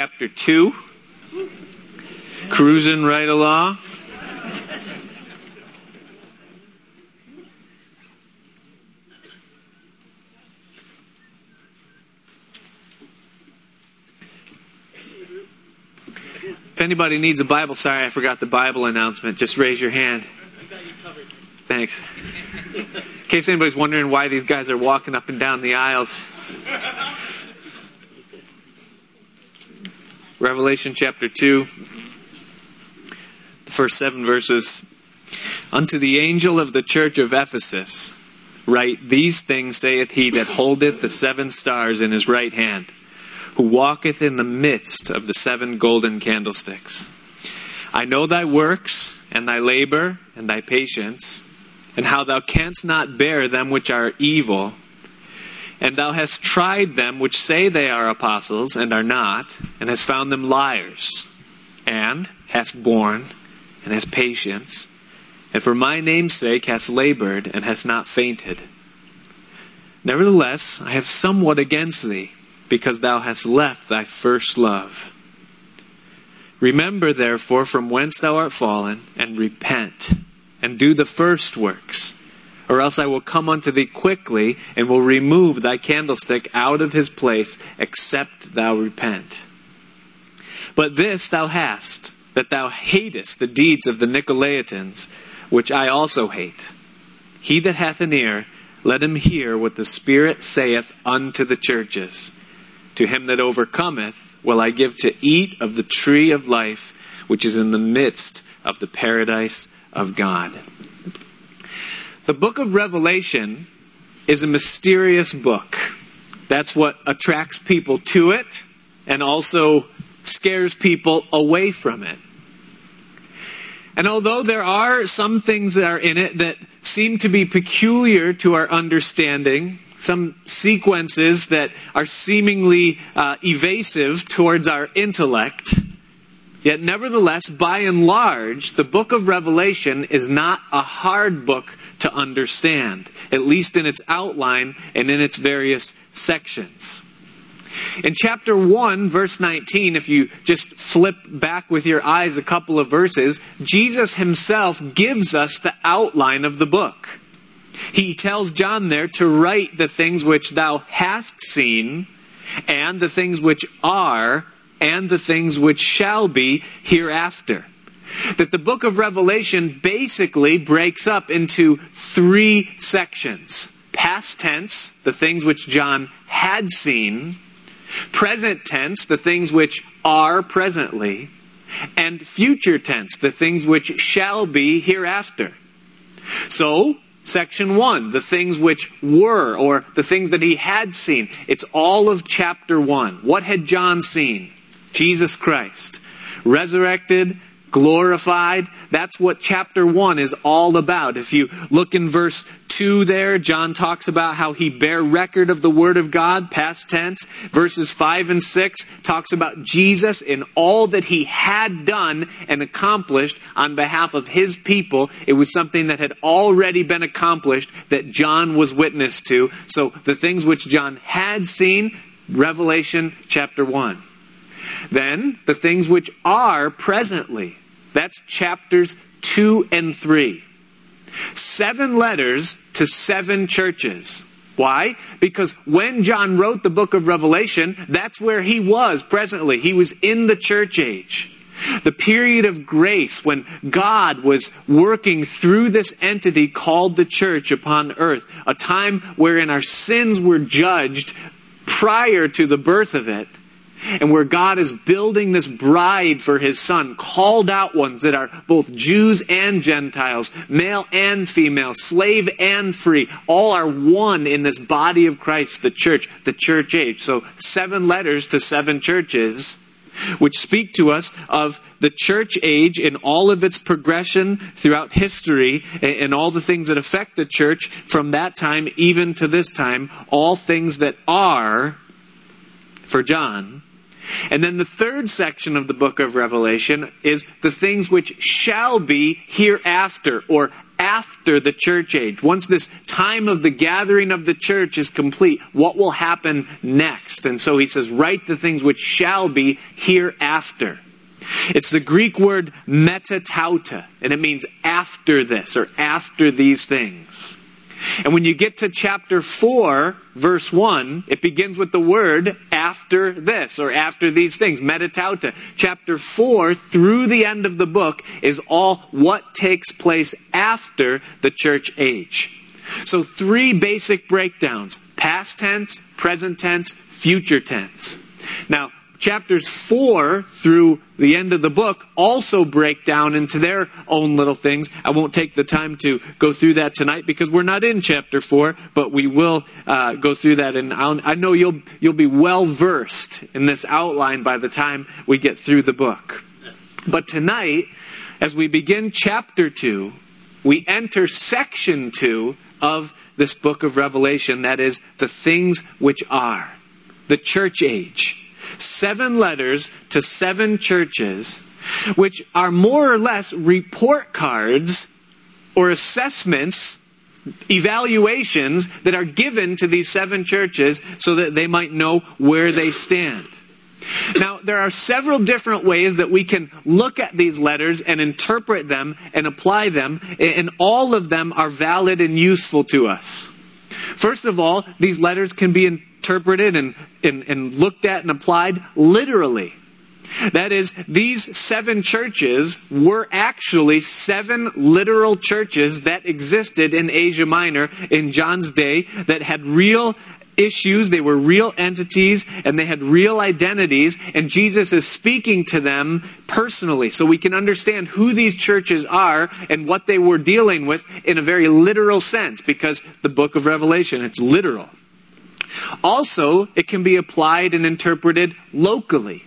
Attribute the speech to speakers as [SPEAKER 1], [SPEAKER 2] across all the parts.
[SPEAKER 1] chapter 2. Cruising right along. If anybody needs a Bible, sorry I forgot the Bible announcement, just raise your hand. Thanks. In case anybody's wondering why these guys are walking up and down the aisles. Revelation chapter 2, the first seven verses. Unto the angel of the church of Ephesus, write, These things saith he that holdeth the seven stars in his right hand, who walketh in the midst of the seven golden candlesticks. I know thy works, and thy labor, and thy patience, and how thou canst not bear them which are evil and thou hast tried them which say they are apostles and are not, and hast found them liars, and hast borne, and hast patience, and for my name's sake hast labored, and hast not fainted. Nevertheless, I have somewhat against thee, because thou hast left thy first love. Remember, therefore, from whence thou art fallen, and repent, and do the first works or else I will come unto thee quickly, and will remove thy candlestick out of his place, except thou repent. But this thou hast, that thou hatest the deeds of the Nicolaitans, which I also hate. He that hath an ear, let him hear what the Spirit saith unto the churches. To him that overcometh will I give to eat of the tree of life, which is in the midst of the paradise of God. The book of Revelation is a mysterious book. That's what attracts people to it and also scares people away from it. And although there are some things that are in it that seem to be peculiar to our understanding, some sequences that are seemingly uh, evasive towards our intellect, yet nevertheless, by and large, the book of Revelation is not a hard book to understand, at least in its outline and in its various sections. In chapter 1, verse 19, if you just flip back with your eyes a couple of verses, Jesus himself gives us the outline of the book. He tells John there to write the things which thou hast seen, and the things which are, and the things which shall be hereafter that the book of Revelation basically breaks up into three sections past tense, the things which John had seen, present tense, the things which are presently, and future tense, the things which shall be hereafter. So, section one, the things which were, or the things that he had seen. It's all of chapter one. What had John seen? Jesus Christ. Resurrected, glorified. That's what chapter 1 is all about. If you look in verse 2 there, John talks about how he bear record of the Word of God, past tense. Verses 5 and 6 talks about Jesus in all that he had done and accomplished on behalf of his people. It was something that had already been accomplished that John was witness to. So the things which John had seen, Revelation chapter 1. Then the things which are presently, that's chapters 2 and 3. Seven letters to seven churches. Why? Because when John wrote the book of Revelation, that's where he was presently. He was in the church age. The period of grace when God was working through this entity called the church upon earth. A time wherein our sins were judged prior to the birth of it and where God is building this bride for his son, called out ones that are both Jews and Gentiles, male and female, slave and free, all are one in this body of Christ, the church, the church age. So seven letters to seven churches which speak to us of the church age in all of its progression throughout history and all the things that affect the church from that time even to this time, all things that are, for John, and then the third section of the book of Revelation is the things which shall be hereafter or after the church age. Once this time of the gathering of the church is complete, what will happen next? And so he says, write the things which shall be hereafter. It's the Greek word metatauta, and it means after this or after these things. And when you get to chapter 4, verse 1, it begins with the word after this or after these things, metatauta. Chapter 4 through the end of the book is all what takes place after the church age. So three basic breakdowns past tense, present tense, future tense. Now, chapters 4 through the end of the book also break down into their own little things. I won't take the time to go through that tonight because we're not in chapter 4, but we will uh, go through that. And I'll, i know you'll, you'll be well versed in this outline by the time we get through the book. But tonight, as we begin chapter 2, we enter section 2 of this book of Revelation that is, the things which are, the church age seven letters to seven churches, which are more or less report cards or assessments, evaluations that are given to these seven churches so that they might know where they stand. Now, there are several different ways that we can look at these letters and interpret them and apply them, and all of them are valid and useful to us. First of all, these letters can be interpreted and, and, and looked at and applied literally. That is, these seven churches were actually seven literal churches that existed in Asia Minor in John's day that had real issues, they were real entities, and they had real identities, and Jesus is speaking to them personally. So we can understand who these churches are and what they were dealing with in a very literal sense, because the book of Revelation, it's literal. Also, it can be applied and interpreted locally.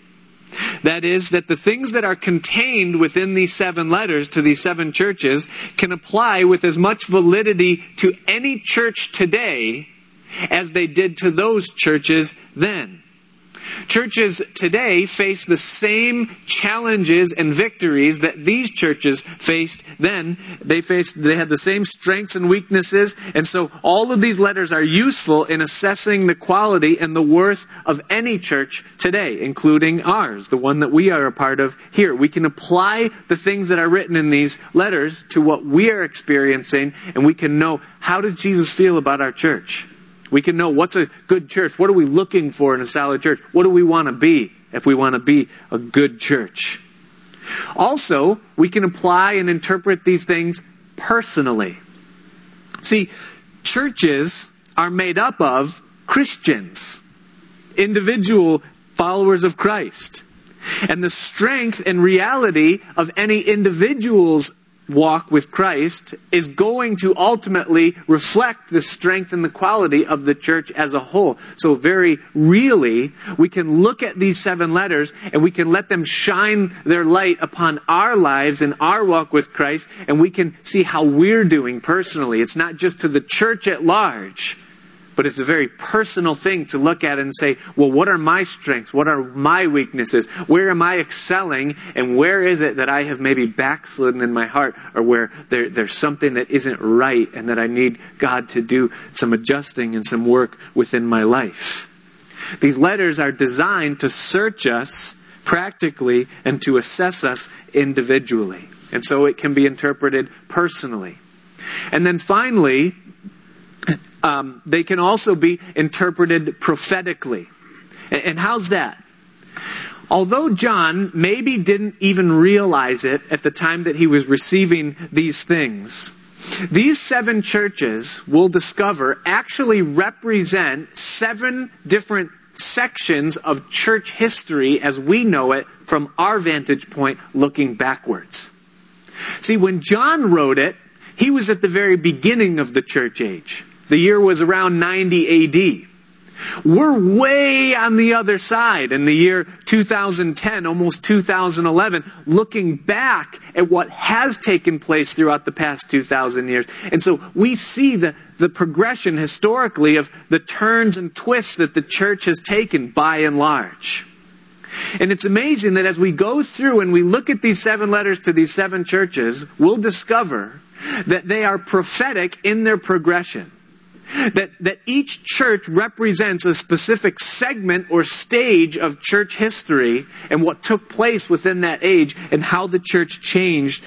[SPEAKER 1] That is, that the things that are contained within these seven letters to these seven churches can apply with as much validity to any church today as they did to those churches then. Churches today face the same challenges and victories that these churches faced then. They faced, they had the same strengths and weaknesses. And so all of these letters are useful in assessing the quality and the worth of any church today, including ours, the one that we are a part of here. We can apply the things that are written in these letters to what we are experiencing and we can know how does Jesus feel about our church? We can know what's a good church. What are we looking for in a solid church? What do we want to be if we want to be a good church? Also, we can apply and interpret these things personally. See, churches are made up of Christians, individual followers of Christ. And the strength and reality of any individual's walk with Christ is going to ultimately reflect the strength and the quality of the church as a whole. So very really, we can look at these seven letters and we can let them shine their light upon our lives and our walk with Christ and we can see how we're doing personally. It's not just to the church at large but it's a very personal thing to look at and say, well, what are my strengths? What are my weaknesses? Where am I excelling? And where is it that I have maybe backslidden in my heart or where there, there's something that isn't right and that I need God to do some adjusting and some work within my life? These letters are designed to search us practically and to assess us individually. And so it can be interpreted personally. And then finally, um, they can also be interpreted prophetically. And, and how's that? Although John maybe didn't even realize it at the time that he was receiving these things, these seven churches, we'll discover, actually represent seven different sections of church history as we know it from our vantage point looking backwards. See, when John wrote it, he was at the very beginning of the church age. The year was around 90 AD. We're way on the other side in the year 2010, almost 2011, looking back at what has taken place throughout the past 2,000 years. And so we see the, the progression historically of the turns and twists that the church has taken by and large. And it's amazing that as we go through and we look at these seven letters to these seven churches, we'll discover that they are prophetic in their progression. That, that each church represents a specific segment or stage of church history and what took place within that age and how the church changed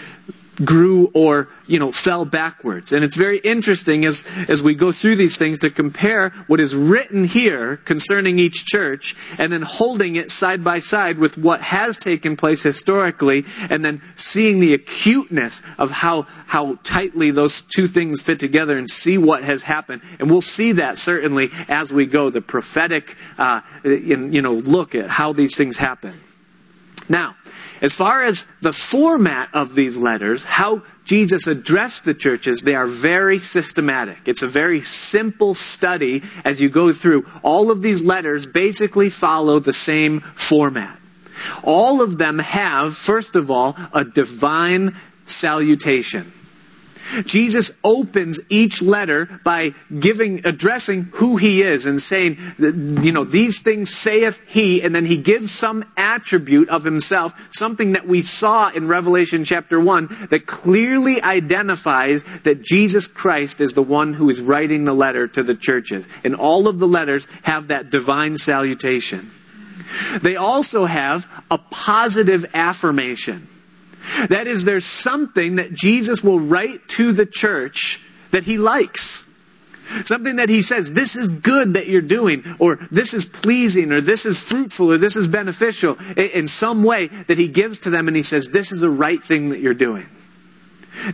[SPEAKER 1] grew or you know fell backwards. And it's very interesting as as we go through these things to compare what is written here concerning each church and then holding it side by side with what has taken place historically and then seeing the acuteness of how how tightly those two things fit together and see what has happened. And we'll see that certainly as we go the prophetic uh, you know look at how these things happen. Now as far as the format of these letters, how Jesus addressed the churches, they are very systematic. It's a very simple study as you go through. All of these letters basically follow the same format. All of them have, first of all, a divine salutation. Jesus opens each letter by giving, addressing who he is and saying, you know, these things saith he, and then he gives some attribute of himself, something that we saw in Revelation chapter 1 that clearly identifies that Jesus Christ is the one who is writing the letter to the churches. And all of the letters have that divine salutation. They also have a positive affirmation. That is, there's something that Jesus will write to the church that he likes. Something that he says, this is good that you're doing, or this is pleasing, or this is fruitful, or this is beneficial in some way that he gives to them and he says, this is the right thing that you're doing.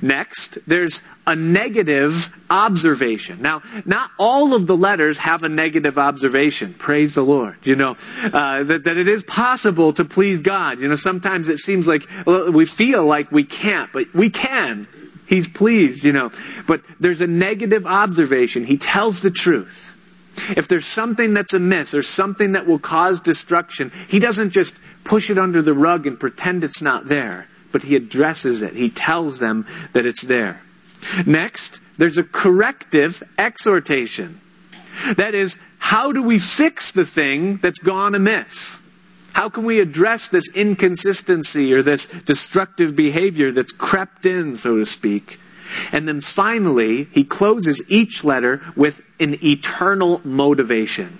[SPEAKER 1] Next, there's a negative observation. Now, not all of the letters have a negative observation. Praise the Lord. You know, uh, that, that it is possible to please God. You know, sometimes it seems like well, we feel like we can't, but we can. He's pleased, you know. But there's a negative observation. He tells the truth. If there's something that's amiss or something that will cause destruction, he doesn't just push it under the rug and pretend it's not there but he addresses it. He tells them that it's there. Next, there's a corrective exhortation. That is, how do we fix the thing that's gone amiss? How can we address this inconsistency or this destructive behavior that's crept in, so to speak? And then finally, he closes each letter with an eternal motivation.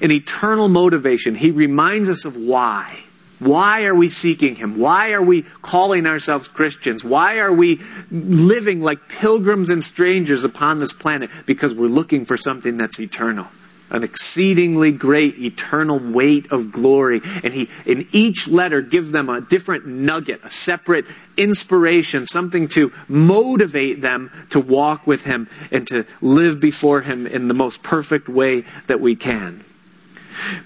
[SPEAKER 1] An eternal motivation. He reminds us of why. Why are we seeking Him? Why are we calling ourselves Christians? Why are we living like pilgrims and strangers upon this planet? Because we're looking for something that's eternal. An exceedingly great eternal weight of glory. And he, in each letter, gives them a different nugget, a separate inspiration, something to motivate them to walk with Him and to live before Him in the most perfect way that we can.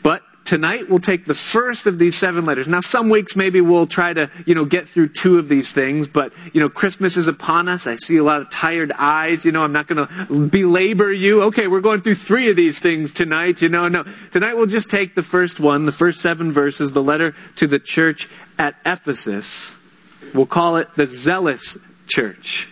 [SPEAKER 1] But tonight we'll take the first of these seven letters. Now, some weeks maybe we'll try to, you know, get through two of these things, but, you know, Christmas is upon us. I see a lot of tired eyes. You know, I'm not going to belabor you. Okay, we're going through three of these things tonight. You know, no. Tonight we'll just take the first one, the first seven verses, the letter to the church at Ephesus. We'll call it the zealous church.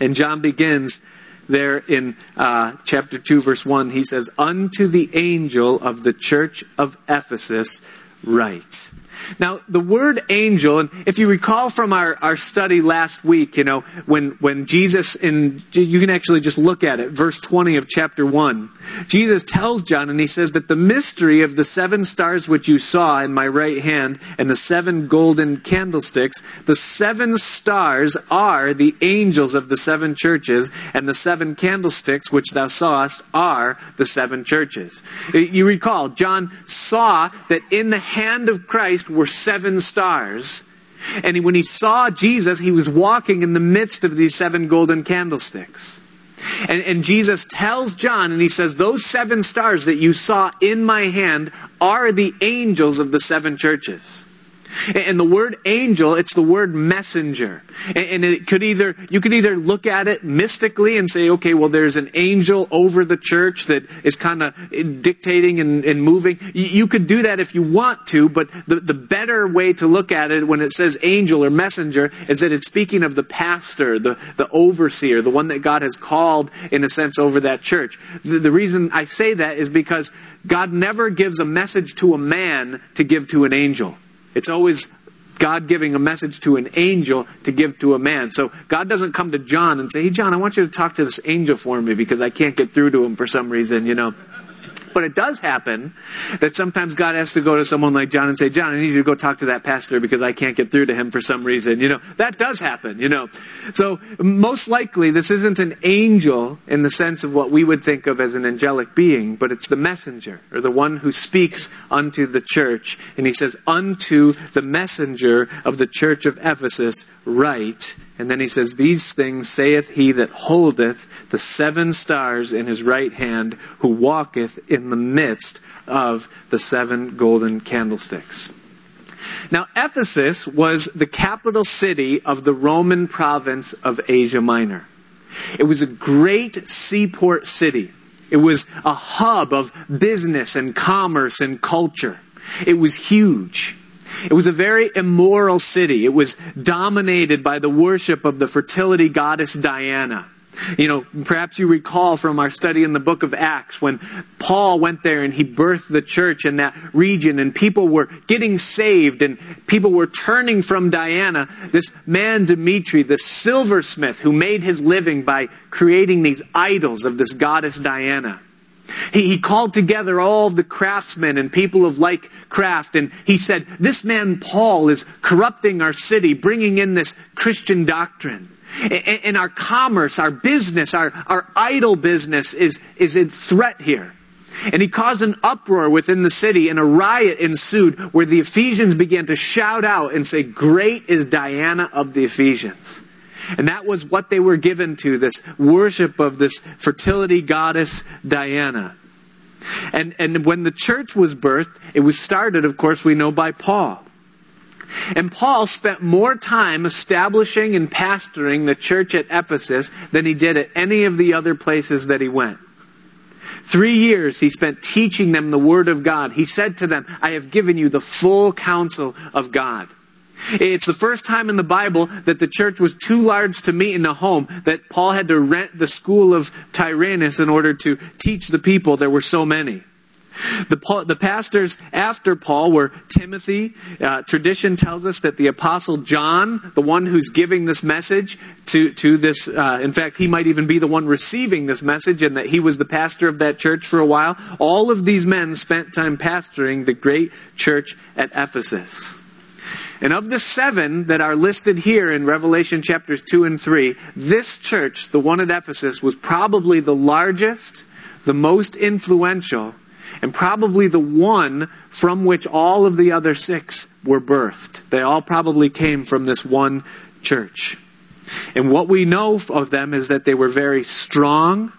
[SPEAKER 1] And John begins there in uh, chapter 2, verse 1, he says, Unto the angel of the church of Ephesus, write. Now, the word angel, and if you recall from our, our study last week, you know, when, when Jesus, in, you can actually just look at it, verse 20 of chapter 1. Jesus tells John, and he says that the mystery of the seven stars which you saw in my right hand and the seven golden candlesticks, the seven stars are the angels of the seven churches, and the seven candlesticks which thou sawest are the seven churches. You recall, John saw that in the hand of Christ were seven stars. And when he saw Jesus, he was walking in the midst of these seven golden candlesticks. And, and, Jesus tells John, and he says, Those seven stars that you saw in my hand are the angels of the seven churches. And the word angel, it's the word messenger. And it could either, you could either look at it mystically and say, okay, well, there's an angel over the church that is kind of dictating and, and, moving. You could do that if you want to, but the, the better way to look at it when it says angel or messenger is that it's speaking of the pastor, the, the overseer, the one that God has called, in a sense, over that church. The, the reason I say that is because God never gives a message to a man to give to an angel. It's always God giving a message to an angel to give to a man. So God doesn't come to John and say, Hey, John, I want you to talk to this angel for me because I can't get through to him for some reason, you know. But it does happen that sometimes God has to go to someone like John and say, John, I need you to go talk to that pastor because I can't get through to him for some reason. You know, that does happen, you know. So most likely this isn't an angel in the sense of what we would think of as an angelic being, but it's the messenger or the one who speaks unto the church. And he says, unto the messenger of the church of Ephesus, write. And then he says, These things saith he that holdeth the seven stars in his right hand, who walketh in the midst of the seven golden candlesticks. Now, Ephesus was the capital city of the Roman province of Asia Minor. It was a great seaport city. It was a hub of business and commerce and culture. It was huge. It was a very immoral city. It was dominated by the worship of the fertility goddess Diana. You know, perhaps you recall from our study in the book of Acts when Paul went there and he birthed the church in that region and people were getting saved and people were turning from Diana. This man, Dimitri, the silversmith who made his living by creating these idols of this goddess Diana. He, he called together all the craftsmen and people of like craft, and he said, This man Paul is corrupting our city, bringing in this Christian doctrine. And our commerce, our business, our, our idol business is, is in threat here. And he caused an uproar within the city, and a riot ensued where the Ephesians began to shout out and say, Great is Diana of the Ephesians. And that was what they were given to, this worship of this fertility goddess Diana. And, and when the church was birthed, it was started, of course, we know by Paul. And Paul spent more time establishing and pastoring the church at Ephesus than he did at any of the other places that he went. Three years he spent teaching them the Word of God. He said to them, I have given you the full counsel of God. It's the first time in the Bible that the church was too large to meet in a home, that Paul had to rent the school of Tyrannus in order to teach the people. There were so many. The, the pastors after Paul were Timothy. Uh, tradition tells us that the apostle John, the one who's giving this message to, to this, uh, in fact, he might even be the one receiving this message and that he was the pastor of that church for a while. All of these men spent time pastoring the great church at Ephesus. And of the seven that are listed here in Revelation chapters 2 and 3, this church, the one at Ephesus, was probably the largest, the most influential, and probably the one from which all of the other six were birthed. They all probably came from this one church. And what we know of them is that they were very strong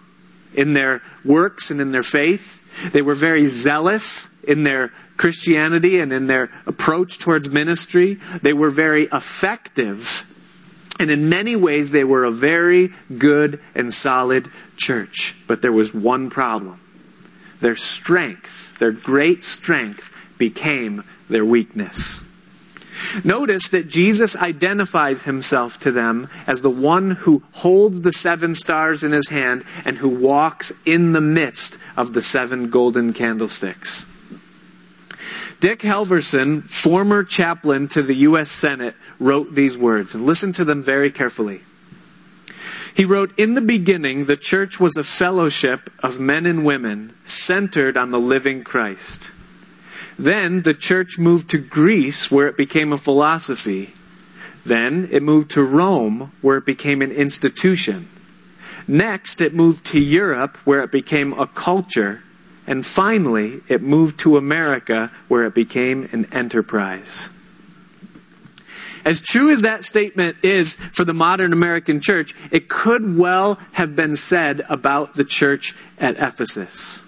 [SPEAKER 1] in their works and in their faith. They were very zealous in their Christianity and in their approach towards ministry. They were very effective. And in many ways, they were a very good and solid church. But there was one problem their strength, their great strength, became their weakness. Notice that Jesus identifies himself to them as the one who holds the seven stars in his hand and who walks in the midst of the seven golden candlesticks. Dick Halverson, former chaplain to the U.S. Senate, wrote these words, and listen to them very carefully. He wrote, In the beginning, the church was a fellowship of men and women centered on the living Christ. Then the church moved to Greece, where it became a philosophy. Then it moved to Rome, where it became an institution. Next, it moved to Europe, where it became a culture. And finally, it moved to America where it became an enterprise. As true as that statement is for the modern American church, it could well have been said about the church at Ephesus.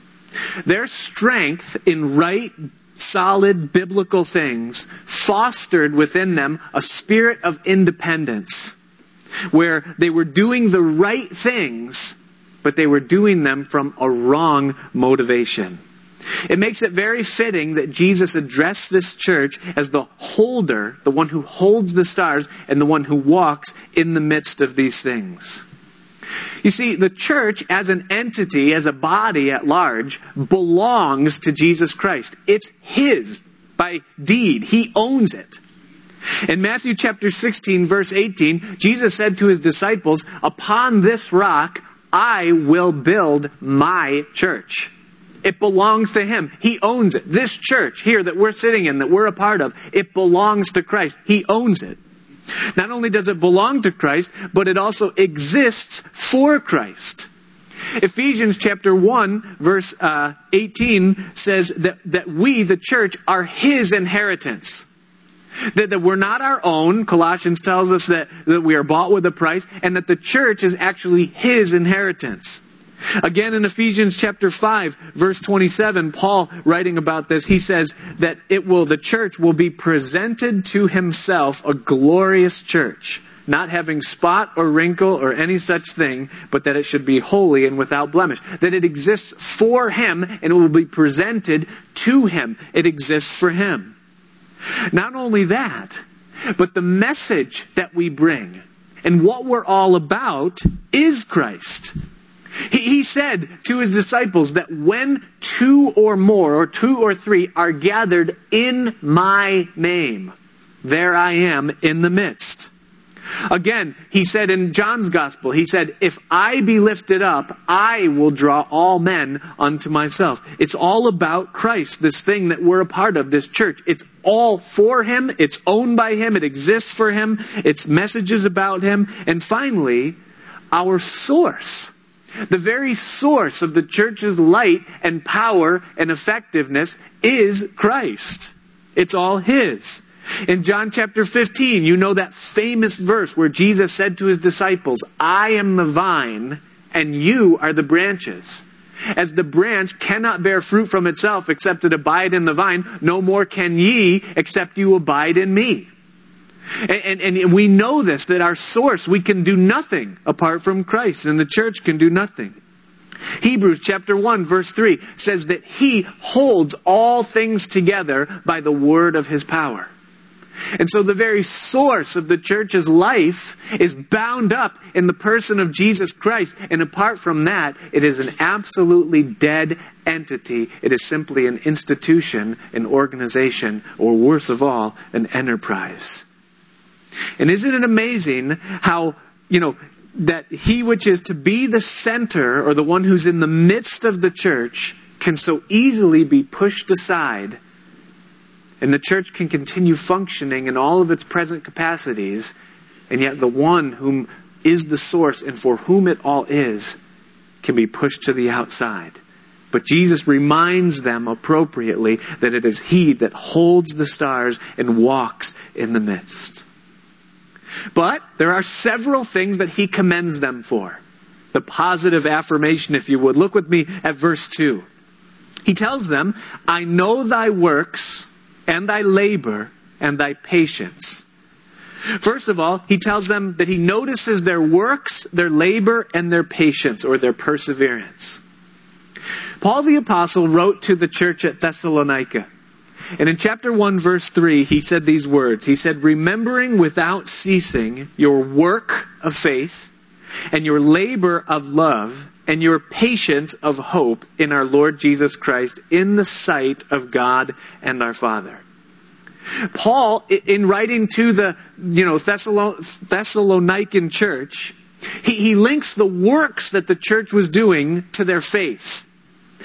[SPEAKER 1] Their strength in right, solid biblical things fostered within them a spirit of independence where they were doing the right things but they were doing them from a wrong motivation. It makes it very fitting that Jesus addressed this church as the holder, the one who holds the stars, and the one who walks in the midst of these things. You see, the church as an entity, as a body at large, belongs to Jesus Christ. It's His by deed. He owns it. In Matthew chapter 16, verse 18, Jesus said to his disciples, Upon this rock I will build my church. It belongs to him. He owns it. This church here that we're sitting in, that we're a part of, it belongs to Christ. He owns it. Not only does it belong to Christ, but it also exists for Christ. Ephesians chapter 1, verse uh, 18 says that, that we, the church, are his inheritance. That, that we're not our own. Colossians tells us that, that we are bought with a price, and that the church is actually his inheritance. Again, in Ephesians chapter 5, verse 27, Paul writing about this, he says that it will, the church will be presented to himself a glorious church, not having spot or wrinkle or any such thing, but that it should be holy and without blemish. That it exists for him and it will be presented to him. It exists for him. Not only that, but the message that we bring and what we're all about is Christ. He, he said to his disciples that when two or more, or two or three, are gathered in my name, there I am in the midst. Again, he said in John's gospel, he said, If I be lifted up, I will draw all men unto myself. It's all about Christ, this thing that we're a part of, this church. It's all for him, it's owned by him, it exists for him, it's messages about him. And finally, our source. The very source of the church's light and power and effectiveness is Christ. It's all His. In John chapter 15, you know that famous verse where Jesus said to his disciples, I am the vine and you are the branches. As the branch cannot bear fruit from itself except it abide in the vine, no more can ye except you abide in me. And, and, and, we know this, that our source, we can do nothing apart from Christ, and the church can do nothing. Hebrews chapter 1 verse 3 says that he holds all things together by the word of his power. And so the very source of the church's life is bound up in the person of Jesus Christ. And apart from that, it is an absolutely dead entity. It is simply an institution, an organization, or worse of all, an enterprise. And isn't it amazing how, you know, that he which is to be the center or the one who's in the midst of the church can so easily be pushed aside and the church can continue functioning in all of its present capacities and yet the one whom is the source and for whom it all is can be pushed to the outside. But Jesus reminds them appropriately that it is He that holds the stars and walks in the midst. But there are several things that he commends them for. The positive affirmation, if you would. Look with me at verse 2. He tells them, I know thy works and thy labor and thy patience. First of all, he tells them that he notices their works, their labor, and their patience or their perseverance. Paul the Apostle wrote to the church at Thessalonica. And in chapter 1, verse 3, he said these words. He said, Remembering without ceasing your work of faith, and your labor of love, and your patience of hope in our Lord Jesus Christ in the sight of God and our Father. Paul, in writing to the you know, Thessalonican church, he, he links the works that the church was doing to their faith.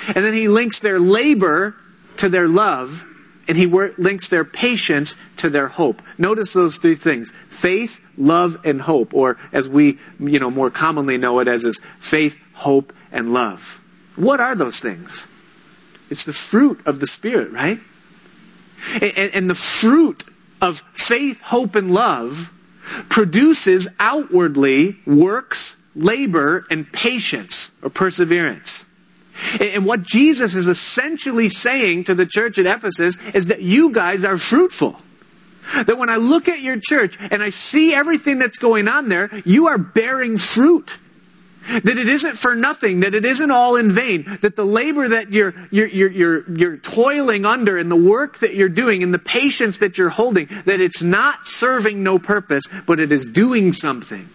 [SPEAKER 1] And then he links their labor to their love and he links their patience to their hope. Notice those three things faith, love, and hope, or as we you know, more commonly know it as is faith, hope, and love. What are those things? It's the fruit of the Spirit, right? And, and the fruit of faith, hope, and love produces outwardly works, labor, and patience or perseverance. And what Jesus is essentially saying to the church at Ephesus is that you guys are fruitful. That when I look at your church and I see everything that's going on there, you are bearing fruit. That it isn't for nothing, that it isn't all in vain, that the labor that you're, you're, you're, you're, you're toiling under and the work that you're doing and the patience that you're holding, that it's not serving no purpose, but it is doing something.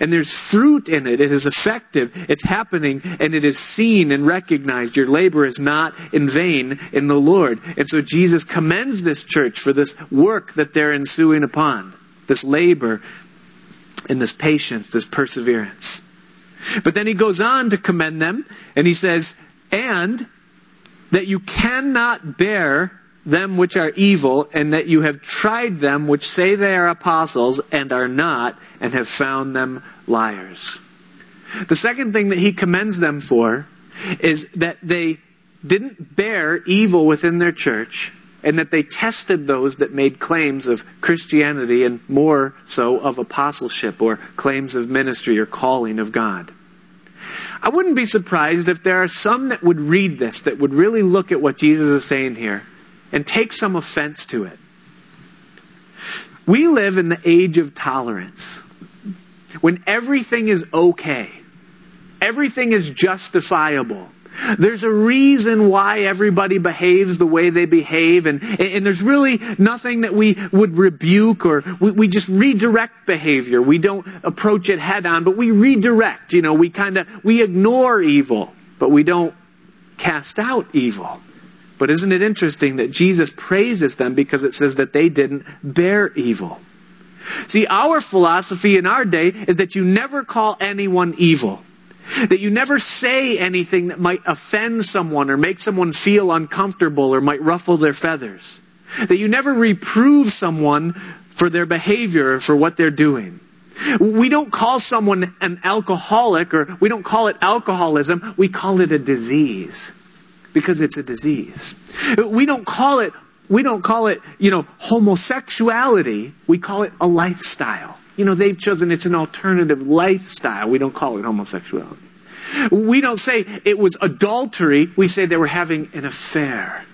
[SPEAKER 1] And there's fruit in it. It is effective. It's happening and it is seen and recognized. Your labor is not in vain in the Lord. And so Jesus commends this church for this work that they're ensuing upon. This labor and this patience, this perseverance. But then he goes on to commend them and he says, and that you cannot bear them which are evil, and that you have tried them which say they are apostles and are not, and have found them liars. The second thing that he commends them for is that they didn't bear evil within their church, and that they tested those that made claims of Christianity and more so of apostleship or claims of ministry or calling of God. I wouldn't be surprised if there are some that would read this, that would really look at what Jesus is saying here and take some offense to it. We live in the age of tolerance when everything is okay, everything is justifiable. There's a reason why everybody behaves the way they behave, and, and there's really nothing that we would rebuke or we, we just redirect behavior. We don't approach it head on, but we redirect. You know, we kind of, we ignore evil, but we don't cast out evil. But isn't it interesting that Jesus praises them because it says that they didn't bear evil? See, our philosophy in our day is that you never call anyone evil. That you never say anything that might offend someone or make someone feel uncomfortable or might ruffle their feathers. That you never reprove someone for their behavior or for what they're doing. We don't call someone an alcoholic or we don't call it alcoholism, we call it a disease because it's a disease. We don't call it we don't call it, you know, homosexuality. We call it a lifestyle. You know, they've chosen it's an alternative lifestyle. We don't call it homosexuality. We don't say it was adultery. We say they were having an affair.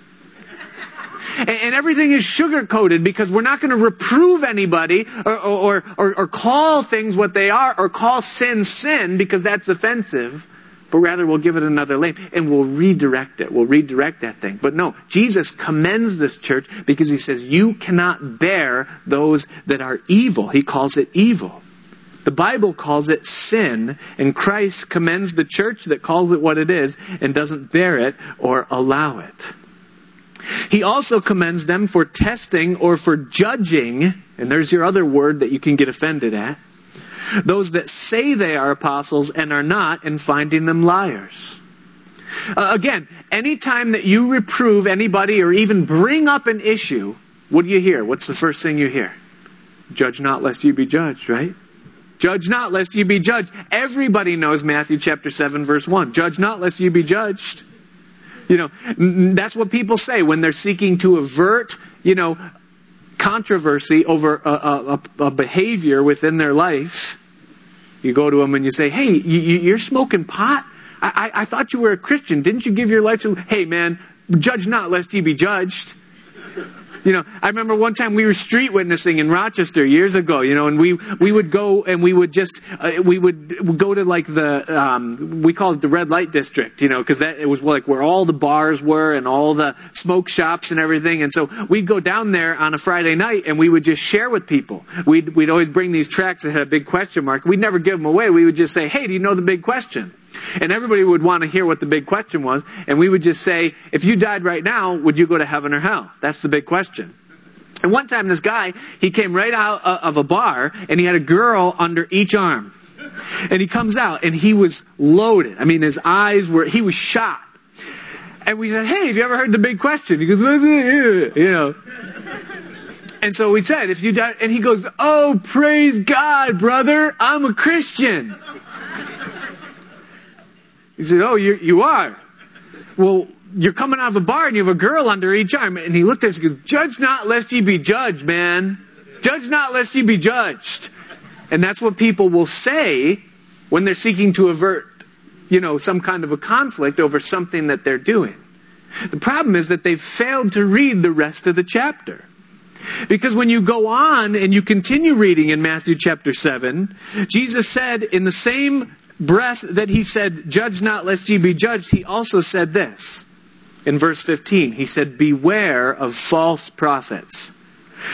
[SPEAKER 1] And, everything is sugar coated because we're not going to reprove anybody or, or, or, or call things what they are or call sin sin because that's offensive but rather we'll give it another name and we'll redirect it. We'll redirect that thing. But no, Jesus commends this church because he says, You cannot bear those that are evil. He calls it evil. The Bible calls it sin, and Christ commends the church that calls it what it is and doesn't bear it or allow it. He also commends them for testing or for judging, and there's your other word that you can get offended at those that say they are apostles and are not, and finding them liars. Uh, again, anytime that you reprove anybody or even bring up an issue, what do you hear? What's the first thing you hear? Judge not lest you be judged, right? Judge not lest you be judged. Everybody knows Matthew chapter 7 verse 1. Judge not lest you be judged. You know, that's what people say when they're seeking to avert, you know, controversy over a, a, a behavior within their life, you go to them and you say, Hey, you, are smoking pot? I, I, I thought you were a Christian. Didn't you give your life to? Hey, man, judge not lest ye be judged. You know, I remember one time we were street witnessing in Rochester years ago, you know, and we, we would go and we would just, uh, we would go to like the, um, we call it the red light district, you know, because that, it was like where all the bars were and all the smoke shops and everything. And so we'd go down there on a Friday night and we would just share with people. We'd, we'd always bring these tracts that had a big question mark. We'd never give them away. We would just say, hey, do you know the big question? And everybody would want to hear what the big question was. And we would just say, if you died right now, would you go to heaven or hell? That's the big question. And one time this guy, he came right out of a bar and he had a girl under each arm. And he comes out and he was loaded. I mean, his eyes were, he was shot. And we said, hey, have you ever heard the big question? He goes, you know. And so we said, if you die, and he goes, oh, praise God, brother, I'm a Christian. He said, Oh, you, you are? Well, you're coming out of a bar and you have a girl under each arm. And he looked at us and goes, Judge not lest ye be judged, man. Judge not lest ye be judged. And that's what people will say when they're seeking to avert, you know, some kind of a conflict over something that they're doing. The problem is that they've failed to read the rest of the chapter. Because when you go on and you continue reading in Matthew chapter 7, Jesus said in the same breath that he said, Judge not lest ye be judged, he also said this. In verse 15, he said, Beware of false prophets,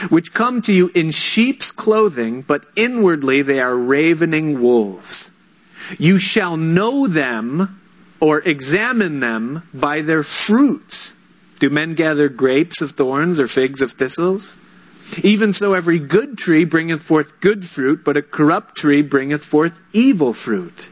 [SPEAKER 1] which come to you in sheep's clothing, but inwardly they are ravening wolves. You shall know them or examine them by their fruits. Do men gather grapes of thorns or figs of thistles? Even so, every good tree bringeth forth good fruit, but a corrupt tree bringeth forth evil fruit.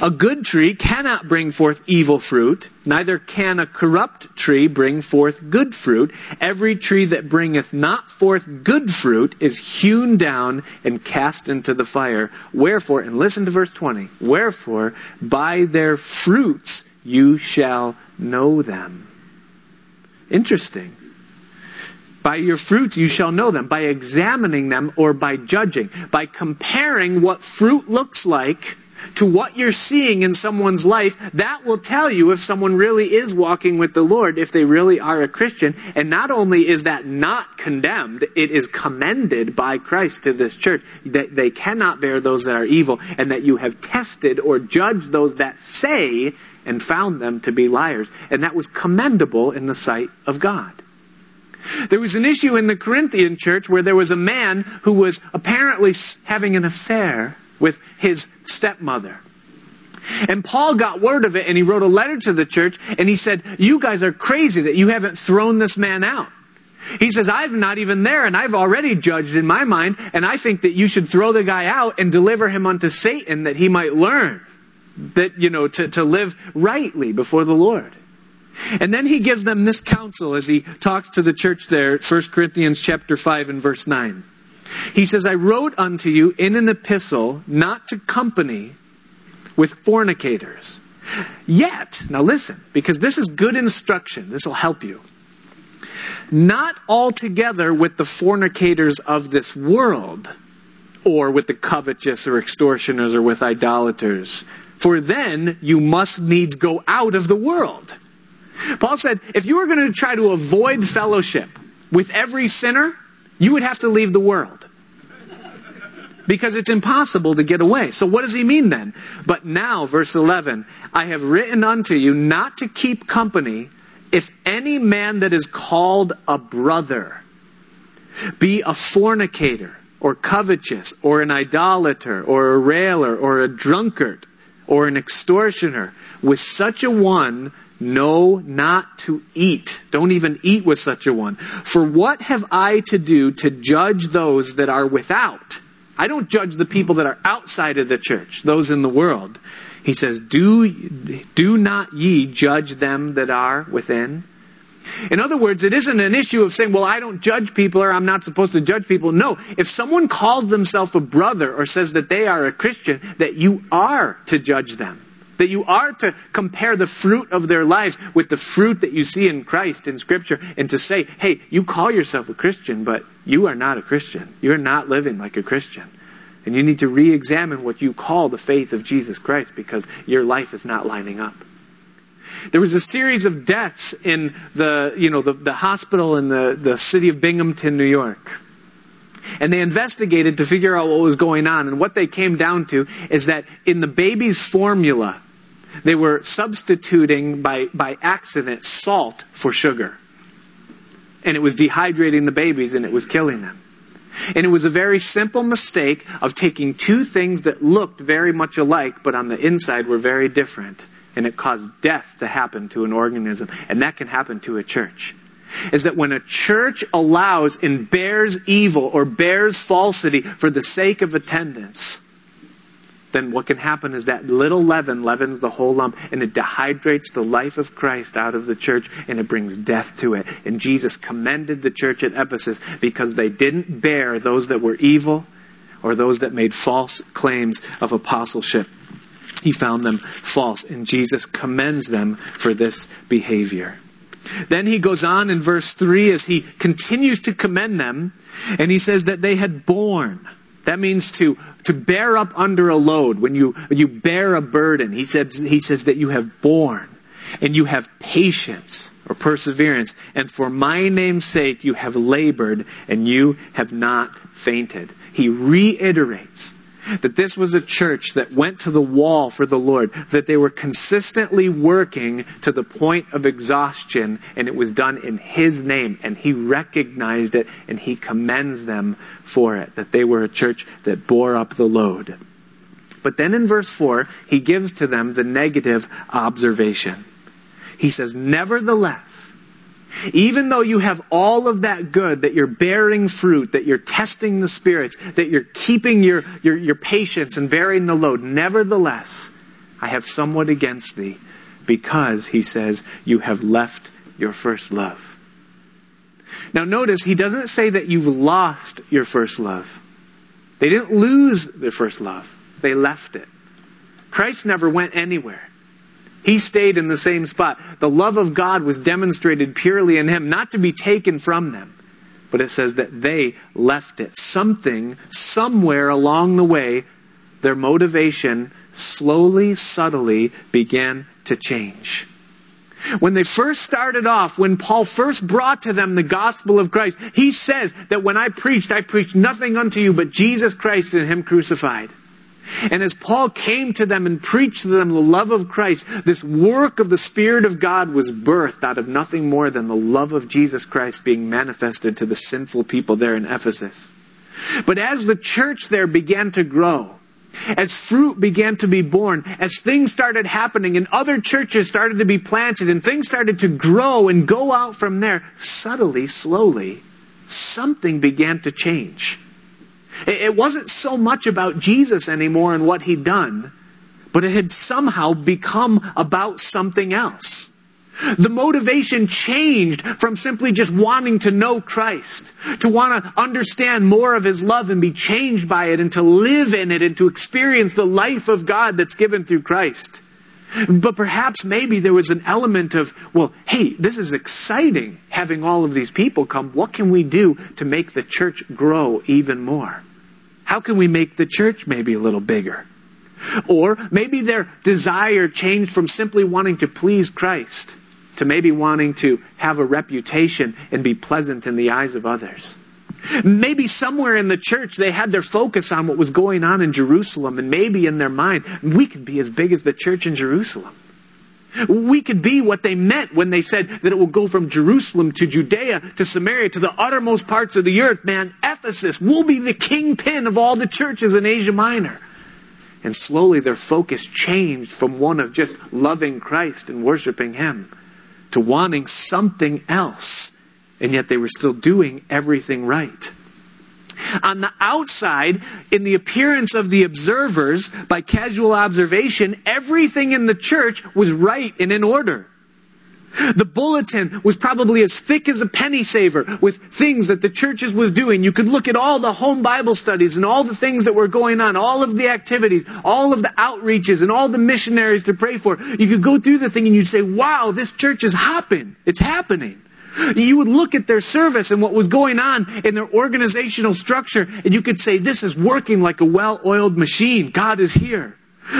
[SPEAKER 1] A good tree cannot bring forth evil fruit, neither can a corrupt tree bring forth good fruit. Every tree that bringeth not forth good fruit is hewn down and cast into the fire. Wherefore, and listen to verse 20, wherefore, by their fruits you shall know them. Interesting. By your fruits you shall know them, by examining them or by judging, by comparing what fruit looks like to what you're seeing in someone's life, that will tell you if someone really is walking with the Lord, if they really are a Christian. And not only is that not condemned, it is commended by Christ to this church that they cannot bear those that are evil and that you have tested or judged those that say and found them to be liars. And that was commendable in the sight of God. There was an issue in the Corinthian church where there was a man who was apparently having an affair with his stepmother. And Paul got word of it and he wrote a letter to the church and he said, You guys are crazy that you haven't thrown this man out. He says, I'm not even there and I've already judged in my mind and I think that you should throw the guy out and deliver him unto Satan that he might learn that, you know, to, to live rightly before the Lord. And then he gives them this counsel as he talks to the church there, 1 Corinthians chapter 5 and verse 9. He says, I wrote unto you in an epistle not to company with fornicators. Yet, now listen, because this is good instruction, this will help you. Not altogether with the fornicators of this world, or with the covetous or extortioners or with idolaters, for then you must needs go out of the world. Paul said, if you were going to try to avoid fellowship with every sinner, you would have to leave the world. Because it's impossible to get away. So what does he mean then? But now, verse 11, I have written unto you not to keep company if any man that is called a brother be a fornicator or covetous or an idolater or a railer or a drunkard or an extortioner with such a one no, not to eat. Don't even eat with such a one. For what have I to do to judge those that are without? I don't judge the people that are outside of the church, those in the world. He says, Do, do not ye judge them that are within? In other words, it isn't an issue of saying, well, I don't judge people or I'm not supposed to judge people. No, if someone calls themselves a brother or says that they are a Christian, that you are to judge them. That you are to compare the fruit of their lives with the fruit that you see in Christ in Scripture and to say, hey, you call yourself a Christian, but you are not a Christian. You're not living like a Christian. And you need to re examine what you call the faith of Jesus Christ because your life is not lining up. There was a series of deaths in the, you know, the, the hospital in the, the city of Binghamton, New York. And they investigated to figure out what was going on. And what they came down to is that in the baby's formula, they were substituting by, by accident salt for sugar. And it was dehydrating the babies and it was killing them. And it was a very simple mistake of taking two things that looked very much alike, but on the inside were very different. And it caused death to happen to an organism. And that can happen to a church. Is that when a church allows and bears evil or bears falsity for the sake of attendance, then what can happen is that little leaven leavens the whole lump and it dehydrates the life of Christ out of the church and it brings death to it. And Jesus commended the church at Ephesus because they didn't bear those that were evil or those that made false claims of apostleship. He found them false and Jesus commends them for this behavior. Then he goes on in verse 3 as he continues to commend them and he says that they had borne. That means to to bear up under a load, when you, you bear a burden, he says, he says that you have borne and you have patience or perseverance, and for my name's sake you have labored and you have not fainted. He reiterates that this was a church that went to the wall for the Lord, that they were consistently working to the point of exhaustion, and it was done in His name, and He recognized it, and He commends them for it, that they were a church that bore up the load. But then in verse 4, He gives to them the negative observation. He says, Nevertheless, even though you have all of that good, that you're bearing fruit, that you're testing the spirits, that you're keeping your, your, your patience and bearing the load, nevertheless, I have somewhat against thee, because, he says, you have left your first love. Now notice, he doesn't say that you've lost your first love. They didn't lose their first love. They left it. Christ never went anywhere. He stayed in the same spot. The love of God was demonstrated purely in him, not to be taken from them. But it says that they left it. Something, somewhere along the way, their motivation slowly, subtly began to change. When they first started off, when Paul first brought to them the gospel of Christ, he says that when I preached, I preached nothing unto you but Jesus Christ and Him crucified. And as Paul came to them and preached to them the love of Christ, this work of the Spirit of God was birthed out of nothing more than the love of Jesus Christ being manifested to the sinful people there in Ephesus. But as the church there began to grow, as fruit began to be born, as things started happening and other churches started to be planted and things started to grow and go out from there, subtly, slowly, something began to change. It wasn't so much about Jesus anymore and what he'd done, but it had somehow become about something else. The motivation changed from simply just wanting to know Christ, to want to understand more of His love and be changed by it, and to live in it and to experience the life of God that's given through Christ. But perhaps maybe there was an element of, well, hey, this is exciting having all of these people come. What can we do to make the church grow even more? How can we make the church maybe a little bigger? Or maybe their desire changed from simply wanting to please Christ to maybe wanting to have a reputation and be pleasant in the eyes of others. Maybe somewhere in the church they had their focus on what was going on in Jerusalem, and maybe in their mind, we could be as big as the church in Jerusalem. We could be what they meant when they said that it will go from Jerusalem to Judea to Samaria to the uttermost parts of the earth. Man, Ephesus will be the kingpin of all the churches in Asia Minor. And slowly their focus changed from one of just loving Christ and worshiping Him to wanting something else. And yet they were still doing everything right. On the outside, in the appearance of the observers, by casual observation, everything in the church was right and in order. The bulletin was probably as thick as a penny saver with things that the churches was doing. You could look at all the home Bible studies and all the things that were going on, all of the activities, all of the outreaches and all the missionaries to pray for. You could go through the thing and you'd say, wow, this church is hopping. It's happening. You would look at their service and what was going on in their organizational structure, and you could say, This is working like a well oiled machine. God is here.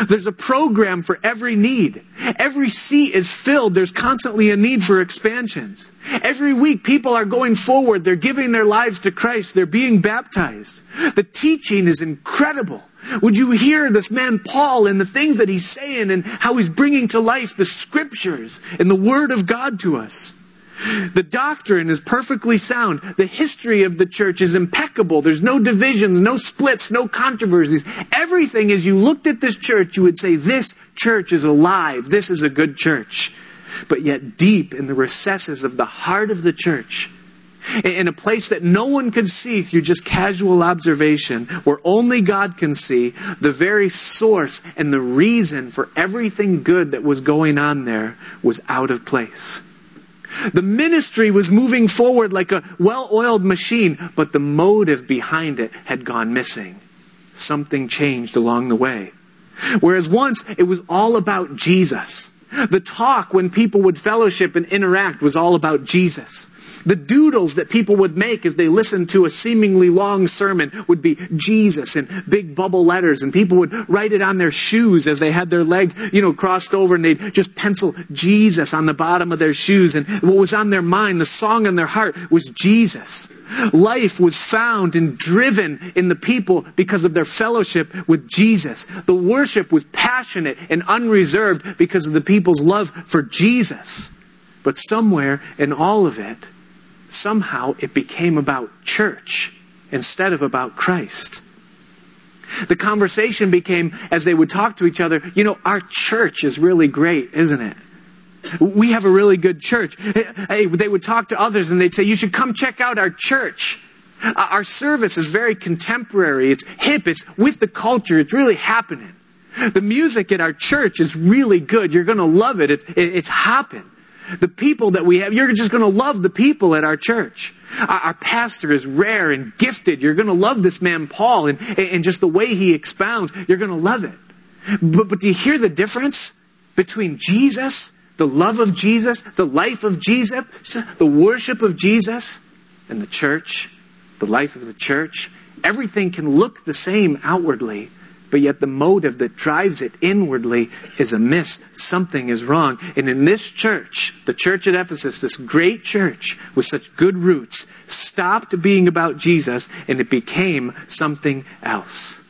[SPEAKER 1] There's a program for every need. Every seat is filled. There's constantly a need for expansions. Every week, people are going forward. They're giving their lives to Christ. They're being baptized. The teaching is incredible. Would you hear this man Paul and the things that he's saying and how he's bringing to life the scriptures and the Word of God to us? The doctrine is perfectly sound. The history of the church is impeccable. There's no divisions, no splits, no controversies. Everything, as you looked at this church, you would say, This church is alive. This is a good church. But yet, deep in the recesses of the heart of the church, in a place that no one could see through just casual observation, where only God can see, the very source and the reason for everything good that was going on there was out of place. The ministry was moving forward like a well oiled machine, but the motive behind it had gone missing. Something changed along the way. Whereas once it was all about Jesus. The talk when people would fellowship and interact was all about Jesus. The doodles that people would make as they listened to a seemingly long sermon would be Jesus in big bubble letters, and people would write it on their shoes as they had their leg, you know, crossed over, and they'd just pencil Jesus on the bottom of their shoes. And what was on their mind, the song in their heart, was Jesus. Life was found and driven in the people because of their fellowship with Jesus. The worship was passionate and unreserved because of the people's love for Jesus. But somewhere in all of it, somehow it became about church instead of about Christ. The conversation became, as they would talk to each other, you know, our church is really great, isn't it? We have a really good church. Hey, they would talk to others and they'd say, you should come check out our church. Uh, our service is very contemporary. It's hip. It's with the culture. It's really happening. The music at our church is really good. You're going to love it. It's, it's hopping. The people that we have, you're just going to love the people at our church. Our, pastor is rare and gifted. You're going to love this man, Paul, and, and just the way he expounds. You're going to love it. But, but do you hear the difference between Jesus, the love of Jesus, the life of Jesus, the worship of Jesus, and the church, the life of the church? Everything can look the same outwardly, but yet the motive that drives it inwardly is amiss. Something is wrong. And in this church, the church at Ephesus, this great church with such good roots, stopped being about Jesus and it became something else.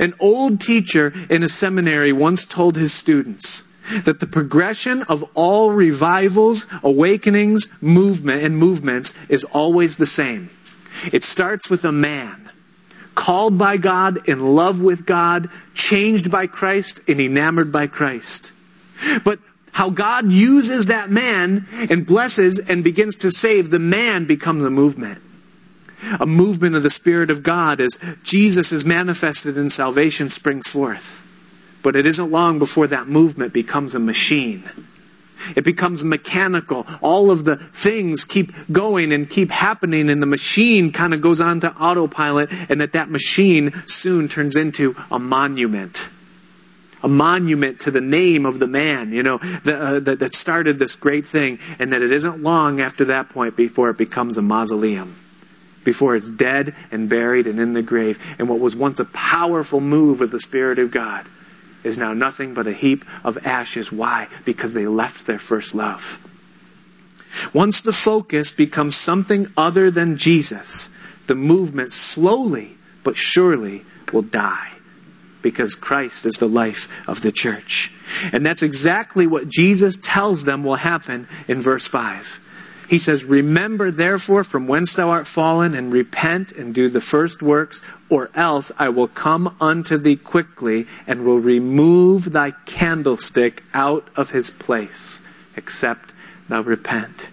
[SPEAKER 1] An old teacher in a seminary once told his students that the progression of all revivals, awakenings, movement, and movements is always the same. It starts with a man called by God, in love with God, changed by Christ, and enamored by Christ. But how God uses that man and blesses and begins to save, the man becomes a movement. A movement of the Spirit of God as Jesus is manifested in salvation springs forth. But it isn't long before that movement becomes a machine it becomes mechanical. All of the things keep going and keep happening, and the machine kind of goes on to autopilot, and that that machine soon turns into a monument. A monument to the name of the man, you know, the, uh, that, that started this great thing, and that it isn't long after that point before it becomes a mausoleum before it's dead and buried and in the grave. And what was once a powerful move of the Spirit of God is now nothing but a heap of ashes. Why? Because they left their first love. Once the focus becomes something other than Jesus, the movement slowly but surely will die because Christ is the life of the church. And that's exactly what Jesus tells them will happen in verse 5. He says, Remember therefore from whence thou art fallen, and repent and do the first works, or else I will come unto thee quickly, and will remove thy candlestick out of his place, except thou repent.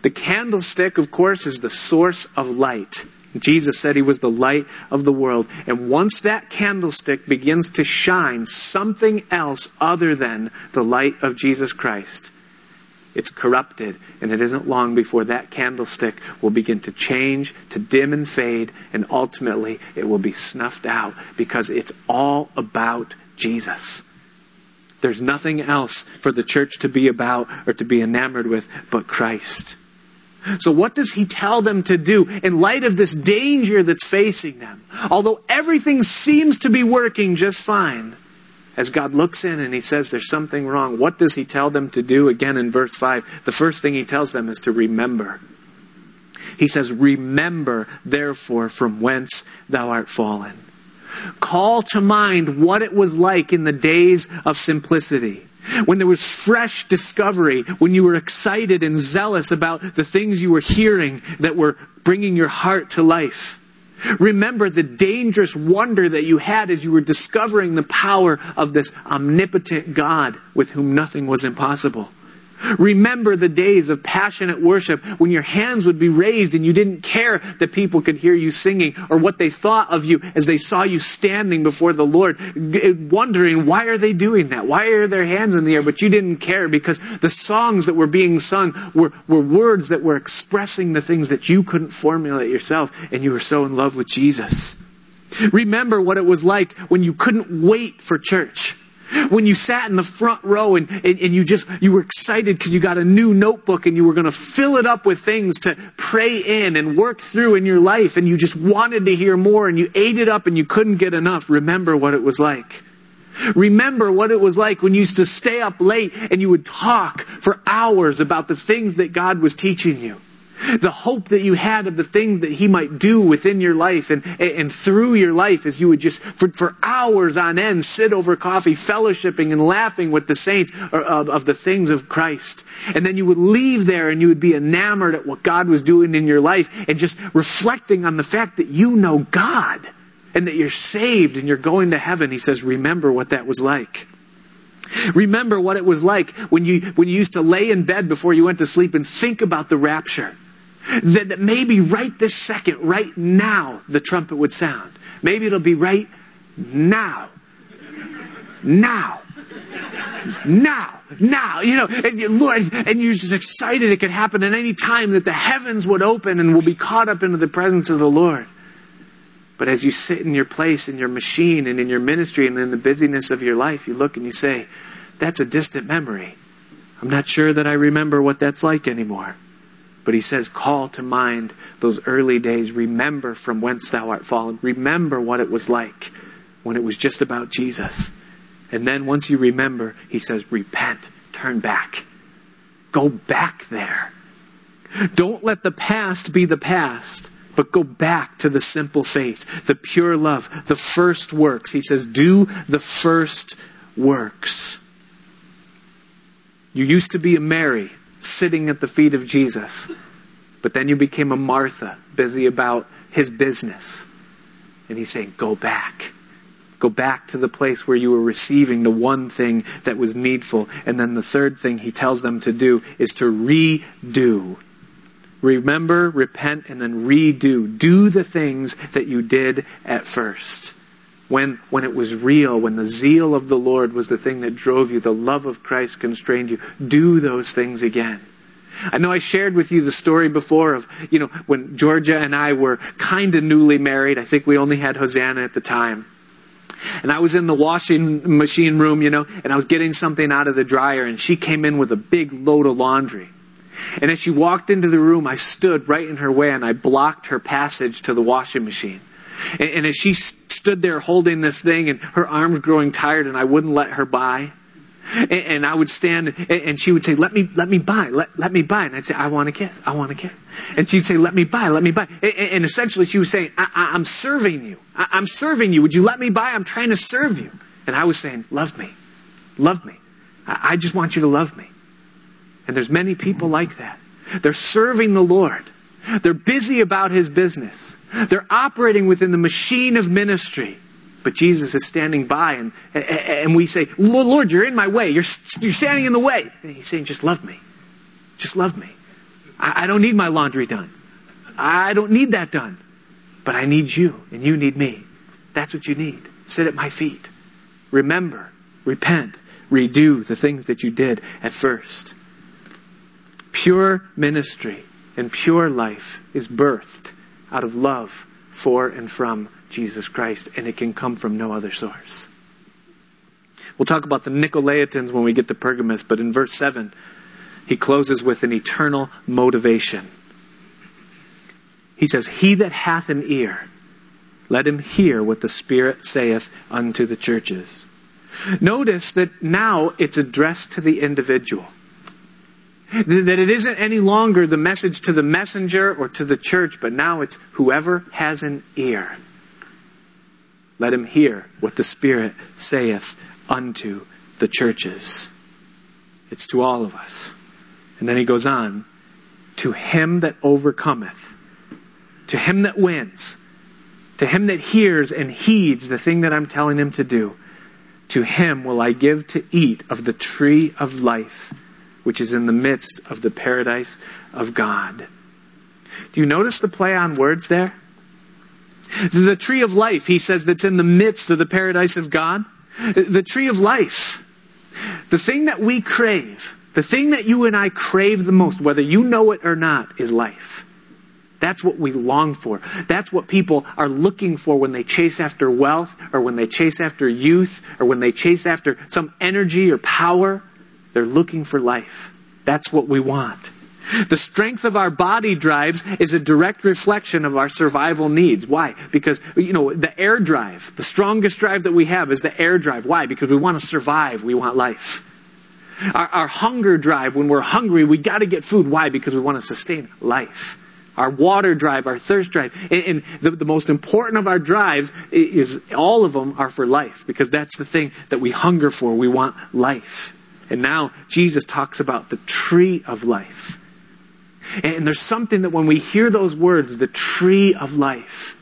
[SPEAKER 1] The candlestick, of course, is the source of light. Jesus said he was the light of the world. And once that candlestick begins to shine something else other than the light of Jesus Christ, it's corrupted, and it isn't long before that candlestick will begin to change, to dim and fade, and ultimately it will be snuffed out because it's all about Jesus. There's nothing else for the church to be about or to be enamored with but Christ. So, what does he tell them to do in light of this danger that's facing them? Although everything seems to be working just fine, as God looks in and he says there's something wrong, what does he tell them to do? Again in verse 5, the first thing he tells them is to remember. He says, Remember, therefore, from whence thou art fallen. Call to mind what it was like in the days of simplicity. When there was fresh discovery, when you were excited and zealous about the things you were hearing that were bringing your heart to life. Remember the dangerous wonder that you had as you were discovering the power of this omnipotent God with whom nothing was impossible. Remember the days of passionate worship when your hands would be raised and you didn't care that people could hear you singing or what they thought of you as they saw you standing before the Lord, eh, wondering why are they doing that? Why are their hands in the air? But you didn't care because the songs that were being sung were, were words that were expressing the things that you couldn't formulate yourself and you were so in love with Jesus. Remember what it was like when you couldn't wait for church When you sat in the front row and, and, and you just, you were excited because you got a new notebook and you were going to fill it up with things to pray in and work through in your life and you just wanted to hear more and you ate it up and you couldn't get enough. Remember what it was like. Remember what it was like when you used to stay up late and you would talk for hours about the things that God was teaching you the hope that you had of the things that he might do within your life and, and through your life as you would just for, for hours on end sit over coffee fellowshipping and laughing with the saints of, of the things of christ. And then you would leave there and you would be enamored at what god was doing in your life and just reflecting on the fact that you know god and that you're saved and you're going to heaven. He says remember what that was like. Remember what it was like when you, when you used to lay in bed before you went to sleep and think about the rapture. That, that maybe right this second, right now, the trumpet would sound. Maybe it'll be right now. Now. Now. Now. You know, and you, Lord, and you're just excited it could happen at any time that the heavens would open and we'll be caught up into the presence of the Lord. But as you sit in your place, in your machine, and in your ministry, and in the busyness of your life, you look and you say, That's a distant memory. I'm not sure that I remember what that's like anymore. But he says, call to mind those early days. Remember from whence thou art fallen. Remember what it was like when it was just about Jesus. And then once you remember, he says, repent, turn back. Go back there. Don't let the past be the past, but go back to the simple faith, the pure love, the first works. He says, do the first works. You used to be a Mary sitting at the feet of Jesus. But then you became a Martha, busy about his business. And he's saying, Go back. Go back to the place where you were receiving the one thing that was needful. And then the third thing he tells them to do is to redo. Remember, repent, and then redo. Do the things that you did at first when, when it was real, when the zeal of the Lord was the thing that drove you, the love of Christ constrained you, do those things again. I know I shared with you the story before of, you know, when Georgia and I were kind of newly married. I think we only had Hosanna at the time. And I was in the washing machine room, you know, and I was getting something out of the dryer, and she came in with a big load of laundry. And as she walked into the room, I stood right in her way and I blocked her passage to the washing machine. And, and as she stood there holding this thing and her arms growing tired and I wouldn't let her by. And, and I would stand and she would say, let me, let me by, let, let me by. And I'd say, I want a kiss, I want a kiss. And she'd say, let me by, let me by. And, and essentially she was saying, I, am serving you. I, I'm serving you. Would you let me by? I'm trying to serve you. And I was saying, love me, love me. I, I just want you to love me. And there's many people like that. They're serving the Lord. They're busy about his business. They're operating within the machine of ministry. But Jesus is standing by, and, and we say, Lord, you're in my way. You're, you're standing in the way. And he's saying, just love me. Just love me. I, I don't need my laundry done. I don't need that done. But I need you, and you need me. That's what you need. Sit at my feet. Remember, repent, redo the things that you did at first. Pure ministry and pure life is birthed out of love for and from Jesus Christ, and it can come from no other source. We'll talk about the Nicolaitans when we get to Pergamos, but in verse 7, he closes with an eternal motivation. He says, He that hath an ear, let him hear what the Spirit saith unto the churches. Notice that now it's addressed to the individual. That it isn't any longer the message to the messenger or to the church, but now it's whoever has an ear. Let him hear what the Spirit saith unto the churches. It's to all of us. And then he goes on to him that overcometh, to him that wins, to him that hears and heeds the thing that I'm telling him to do, to him will I give to eat of the tree of life which is in the midst of the paradise of God. Do you notice the play on words there? The tree of life, he says, that's in the midst of the paradise of God. The tree of life. The thing that we crave, the thing that you and I crave the most, whether you know it or not, is life. That's what we long for. That's what people are looking for when they chase after wealth or when they chase after youth or when they chase after some energy or power. They're looking for life. That's what we want. The strength of our body drives is a direct reflection of our survival needs. Why? Because, you know, the air drive, the strongest drive that we have is the air drive. Why? Because we want to survive. We want life. Our, our hunger drive, when we're hungry, we got to get food. Why? Because we want to sustain life. Our water drive, our thirst drive. And, and the, the most important of our drives is all of them are for life because that's the thing that we hunger for. We want life. And now Jesus talks about the tree of life. And there's something that when we hear those words, the tree of life,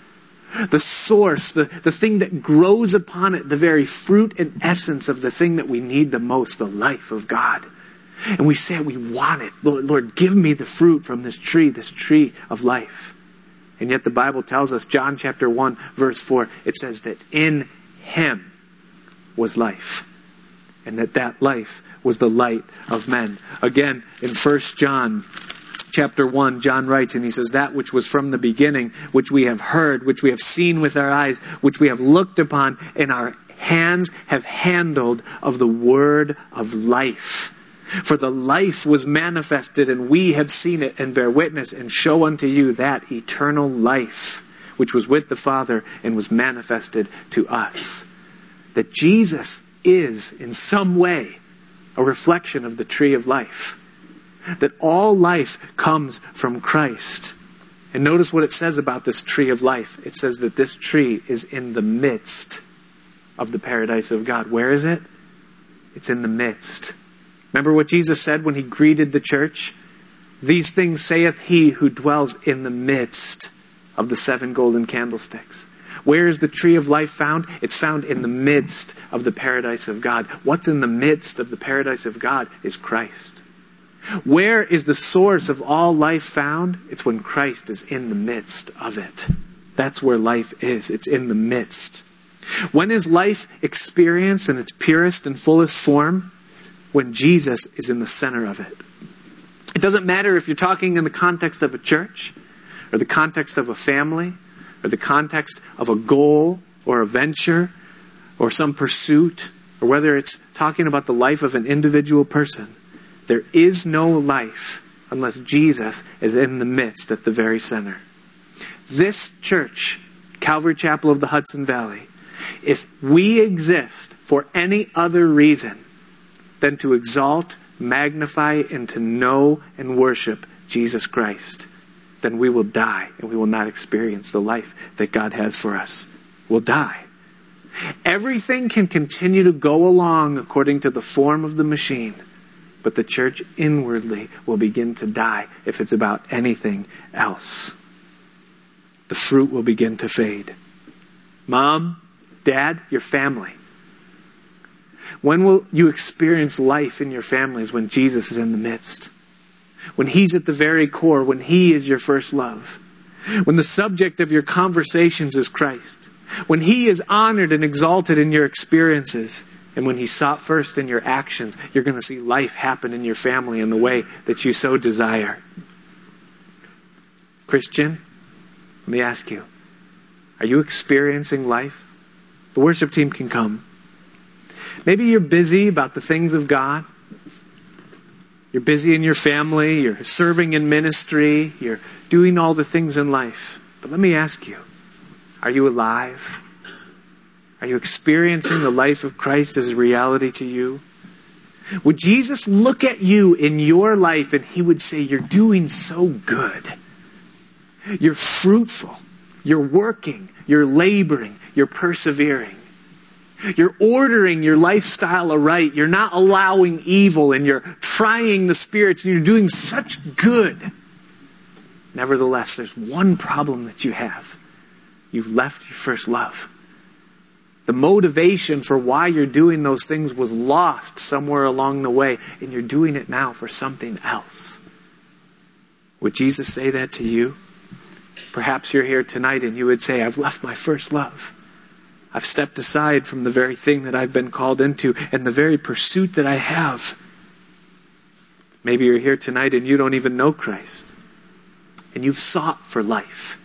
[SPEAKER 1] the source, the, the thing that grows upon it, the very fruit and essence of the thing that we need the most, the life of God. And we say we want it. Lord, Lord, give me the fruit from this tree, this tree of life. And yet the Bible tells us, John chapter 1, verse 4, it says that in him was life. And that that life was the light of men. Again, in 1 John chapter 1, John writes, and he says, That which was from the beginning, which we have heard, which we have seen with our eyes, which we have looked upon, and our hands have handled of the word of life. For the life was manifested, and we have seen it, and bear witness, and show unto you that eternal life, which was with the Father and was manifested to us. That Jesus is, in some way, a reflection of the tree of life that all life comes from Christ. And notice what it says about this tree of life. It says that this tree is in the midst of the paradise of God. Where is it? It's in the midst. Remember what Jesus said when he greeted the church? These things saith he who dwells in the midst of the seven golden candlesticks. Where is the tree of life found? It's found in the midst of the paradise of God. What's in the midst of the paradise of God is Christ. Where is the source of all life found? It's when Christ is in the midst of it. That's where life is. It's in the midst. When is life experienced in its purest and fullest form? When Jesus is in the center of it. It doesn't matter if you're talking in the context of a church, or the context of a family, or the context of a goal, or a venture, or some pursuit, or whether it's talking about the life of an individual person. There is no life unless Jesus is in the midst at the very center. This church, Calvary Chapel of the Hudson Valley, if we exist for any other reason than to exalt, magnify, and to know and worship Jesus Christ, then we will die and we will not experience the life that God has for us. We'll die. Everything can continue to go along according to the form of the machine but the church inwardly will begin to die if it's about anything else. The fruit will begin to fade. Mom, dad, your family. When will you experience life in your families when Jesus is in the midst? When He's at the very core, when He is your first love. When the subject of your conversations is Christ. When He is honored and exalted in your experiences and when He's sought first in your actions, you're going to see life happen in your family in the way that you so desire. Christian, let me ask you are you experiencing life? The worship team can come. Maybe you're busy about the things of God. You're busy in your family, you're serving in ministry, you're doing all the things in life. But let me ask you are you alive? Are you experiencing the life of Christ as a reality to you? Would Jesus look at you in your life and he would say, You're doing so good. You're fruitful. You're working. You're laboring. You're persevering. You're ordering your lifestyle aright. You're not allowing evil and you're trying the spirits and you're doing such good. Nevertheless, there's one problem that you have. You've left your first love. The motivation for why you're doing those things was lost somewhere along the way, and you're doing it now for something else. Would Jesus say that to you? Perhaps you're here tonight and you would say, I've left my first love. I've stepped aside from the very thing that I've been called into and the very pursuit that I have. Maybe you're here tonight and you don't even know Christ. and you've sought for life.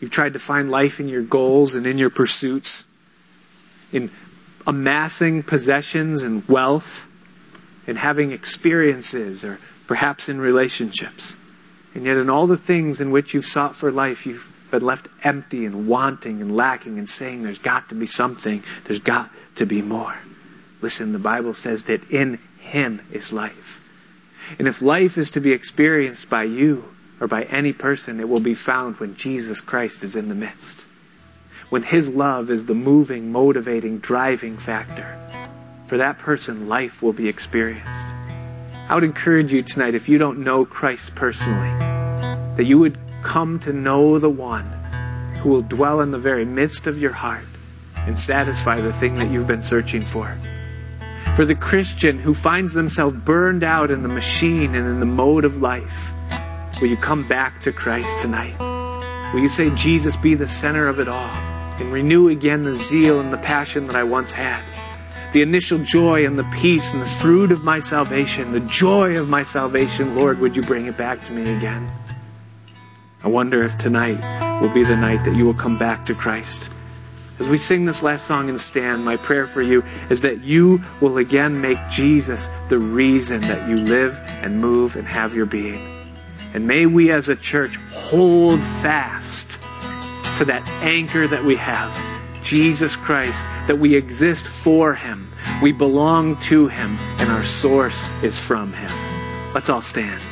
[SPEAKER 1] You've tried to find life in your goals and in your pursuits, in amassing possessions and wealth, in having experiences, or perhaps in relationships. And yet, in all the things in which you've sought for life, you've been left empty and wanting and lacking and saying, There's got to be something, there's got to be more. Listen, the Bible says that in Him is life. And if life is to be experienced by you or by any person, it will be found when Jesus Christ is in the midst. When His love is the moving, motivating, driving factor. For that person, life will be experienced. I would encourage you tonight, if you don't know Christ personally, that you would come to know the one who will dwell in the very midst of your heart and satisfy the thing that you've been searching for. For the Christian who finds themselves burned out in the machine and in the mode of life, will you come back to Christ tonight? Will you say, Jesus, be the center of it all and renew again the zeal and the passion that I once had? The initial joy and the peace and the fruit of my salvation, the joy of my salvation, Lord, would you bring it back to me again? I wonder if tonight will be the night that you will come back to Christ. As we sing this last song and stand, my prayer for you is that you will again make Jesus the reason that you live and move and have your being. And may we as a church hold fast to that anchor that we have, Jesus Christ, that we exist for Him, we belong to Him, and our source is from Him. Let's all stand.